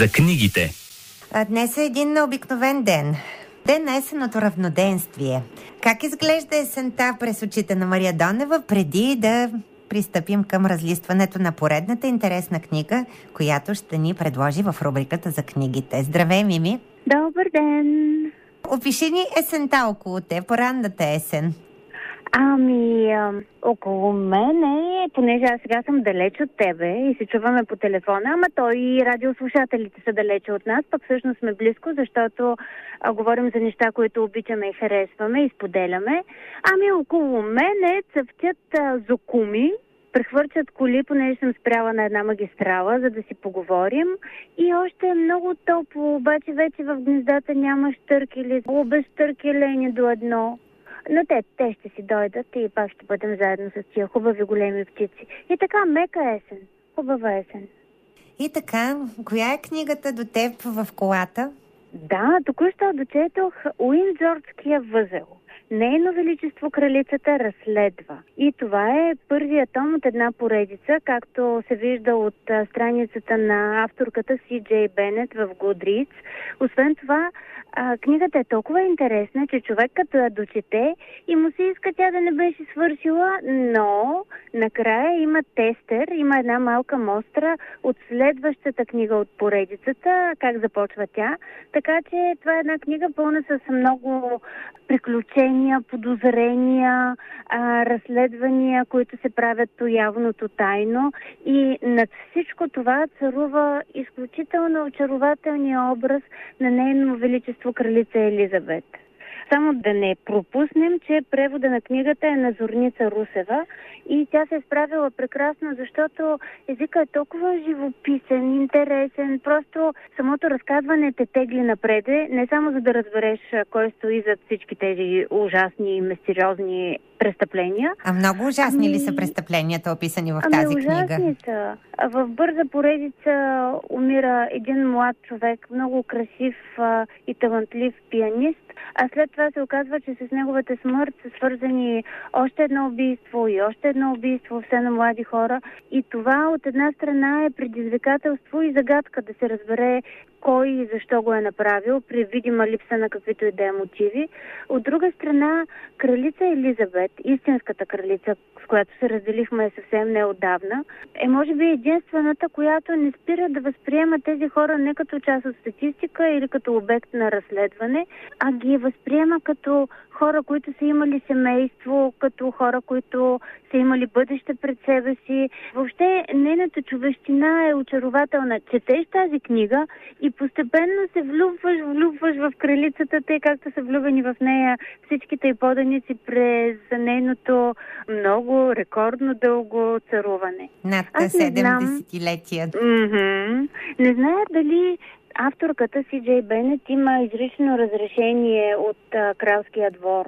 за книгите. Днес е един обикновен ден. Ден на есеното равноденствие. Как изглежда есента през очите на Мария Донева преди да пристъпим към разлистването на поредната интересна книга, която ще ни предложи в рубриката за книгите. Здравей, Мими! Добър ден! Опиши ни есента около те, поранната есен. Ами, около мене, понеже аз сега съм далеч от тебе и се чуваме по телефона, ама той и радиослушателите са далече от нас, пък всъщност сме близко, защото а, говорим за неща, които обичаме и харесваме и споделяме. Ами, около мене цъфтят а, зокуми, прехвърчат коли, понеже съм спряла на една магистрала, за да си поговорим. И още е много топло, обаче вече в гнездата няма штъркели, без штъркелени до едно. Но те, те ще си дойдат и пак ще бъдем заедно с тия хубави големи птици. И така, мека есен. Хубава есен. И така, коя е книгата до теб в колата? Да, току-що дочетох Уиндзорския възел. Нейно Величество Кралицата разследва. И това е първият том от една поредица, както се вижда от страницата на авторката Си Джей Бенет в Goodreads. Освен това, книгата е толкова интересна, че човек като я дочете и му се иска тя да не беше свършила, но накрая има тестер, има една малка мостра от следващата книга от поредицата, как започва тя. Така че това е една книга пълна с много приключения, подозрения, а, разследвания, които се правят то явно, то тайно. И над всичко това царува изключително очарователния образ на нейно величество кралица Елизабет. Само да не пропуснем, че превода на книгата е на Зорница Русева и тя се е справила прекрасно, защото езика е толкова живописен, интересен, просто самото разказване те тегли напреде, не само за да разбереш кой стои зад всички тези ужасни и мистериозни престъпления. А много ужасни ами... ли са престъпленията, описани в ами, тази ужасни книга? са. В бърза поредица умира един млад човек, много красив а, и талантлив пианист, а след това се оказва, че с неговата смърт са свързани още едно убийство и още едно убийство, все на млади хора. И това от една страна е предизвикателство и загадка да се разбере кой и защо го е направил, при видима липса на каквито и да е мотиви. От друга страна, кралица Елизабет, истинската кралица, с която се разделихме съвсем неодавна, е може би единствената, която не спира да възприема тези хора не като част от статистика или като обект на разследване, а ги възприема като хора, които са имали семейство, като хора, които са имали бъдеще пред себе си. Въобще, нейната човещина е очарователна. Четеш тази книга и постепенно се влюбваш, влюбваш в кралицата, тъй както са влюбени в нея всичките и поданици през нейното много рекордно дълго царуване. Над Аз не 7 знам. десетилетия. Мгм. Не зная дали авторката си Джей Бенет има изрично разрешение от а, кралския двор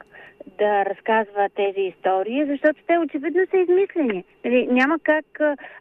да разказва тези истории, защото те очевидно са измислени. Нали, няма как,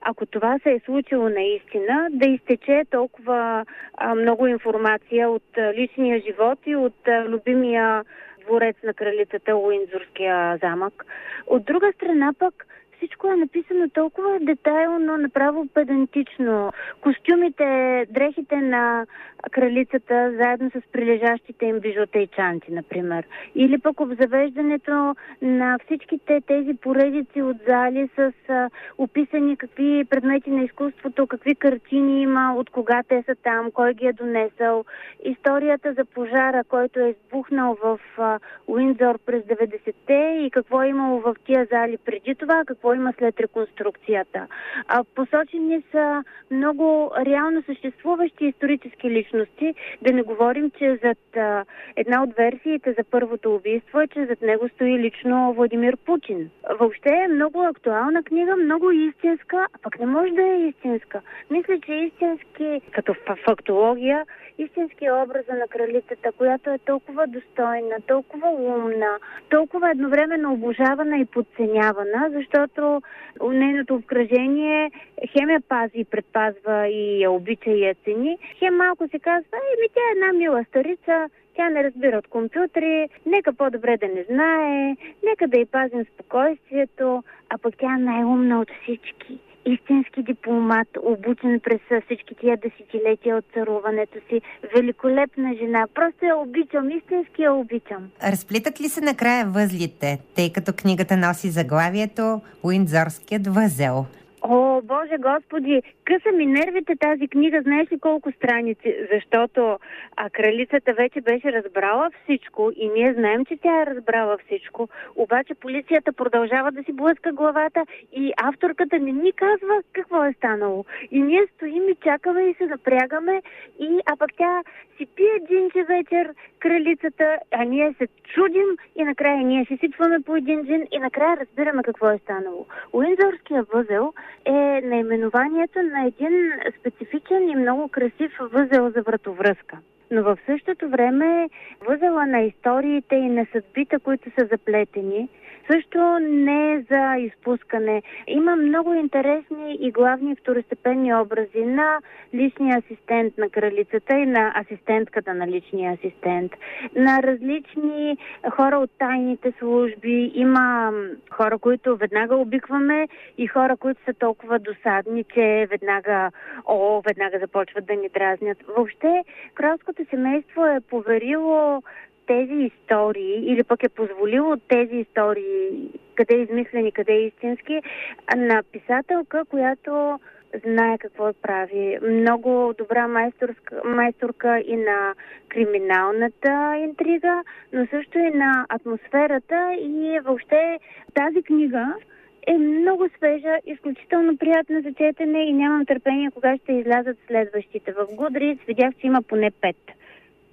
ако това се е случило наистина, да изтече толкова а, много информация от а, личния живот и от а, любимия дворец на кралицата Уиндзорския замък. От друга страна пък, всичко е написано толкова детайлно, направо педантично. Костюмите, дрехите на кралицата, заедно с прилежащите им бижута и чанти, например. Или пък обзавеждането на всичките тези поредици от зали с а, описани какви предмети на изкуството, какви картини има, от кога те са там, кой ги е донесъл. Историята за пожара, който е избухнал в а, Уиндзор през 90-те и какво е имало в тия зали преди това, какво има след реконструкцията. А, посочени са много реално съществуващи исторически личности. Да не говорим, че зад а, една от версиите за първото убийство е, че зад него стои лично Владимир Путин. Въобще е много актуална книга, много истинска, а пък не може да е истинска. Мисля, че истински, като фа- фактология, истински образа на кралицата, която е толкова достойна, толкова умна, толкова едновременно обожавана и подценявана, защото нейното обкръжение хем я пази предпазва и я обича и я цени, хем малко се казва, еми тя е една мила старица, тя не разбира от компютри, нека по-добре да не знае, нека да й пазим спокойствието, а пък тя е най-умна от всички. Истински дипломат, обучен през всички тия десетилетия от царуването си. Великолепна жена. Просто я обичам, истински я обичам. Разплитат ли се накрая възлите, тъй като книгата носи заглавието Уиндзорският възел? О, Боже Господи, къса ми нервите тази книга, знаеш ли колко страници? Защото а, кралицата вече беше разбрала всичко и ние знаем, че тя е разбрала всичко. Обаче полицията продължава да си блъска главата и авторката не ни казва какво е станало. И ние стоим и чакаме и се напрягаме и а пък тя си пие джинче вечер, кралицата, а ние се чудим и накрая ние си сипваме по един джин и накрая разбираме какво е станало. Уинзорския възел е наименованието на един специфичен и много красив възел за вратовръзка. Но в същото време възела на историите и на съдбите, които са заплетени – също не е за изпускане. Има много интересни и главни второстепенни образи на личния асистент на кралицата и на асистентката на личния асистент. На различни хора от тайните служби. Има хора, които веднага обикваме и хора, които са толкова досадни, че веднага, о, веднага започват да ни дразнят. Въобще, кралското семейство е поверило тези истории или пък е позволило тези истории, къде измислени, къде истински, на писателка, която знае какво прави. Много добра майсторска, майсторка и на криминалната интрига, но също и на атмосферата и въобще тази книга е много свежа, изключително приятна за четене и нямам търпение кога ще излязат следващите. В Goodreads видях, че има поне пет.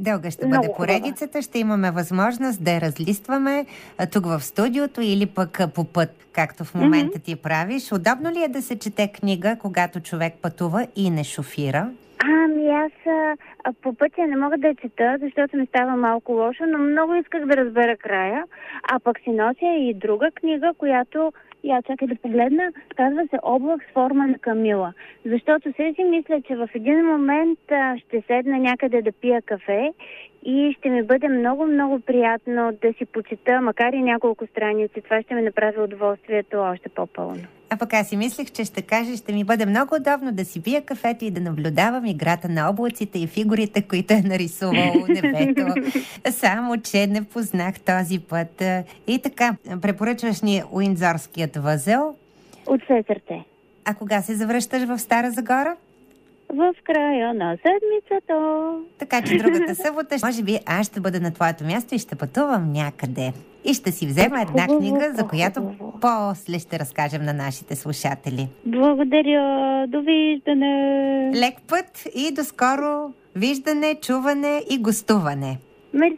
Дълга ще Много бъде поредицата, ще имаме възможност да я разлистваме тук в студиото или пък по път, както в момента mm-hmm. ти правиш. Удобно ли е да се чете книга, когато човек пътува и не шофира? Ами аз а, по пътя не мога да я чета, защото ми става малко лошо, но много исках да разбера края. А пък си нося и друга книга, която я чакай да погледна, казва се облак с форма на камила. Защото се си мисля, че в един момент а, ще седна някъде да пия кафе и ще ми бъде много-много приятно да си почита, макар и няколко страници. Това ще ми направи удоволствието още по-пълно. А пък аз си мислех, че ще кажеш, ще ми бъде много удобно да си пия кафето и да наблюдавам играта на облаците и фигурите, които е нарисувало небето. Само, че не познах този път. И така, препоръчваш ни Уиндзорският възел? От все сърце. А кога се завръщаш в Стара Загора? В края на седмицата. Така че другата събота, може би аз ще бъда на твоето място и ще пътувам някъде. И ще си взема една хубаво, книга, за която хубаво. после ще разкажем на нашите слушатели. Благодаря. Довиждане. Лек път и до скоро виждане, чуване и гостуване. Мерси.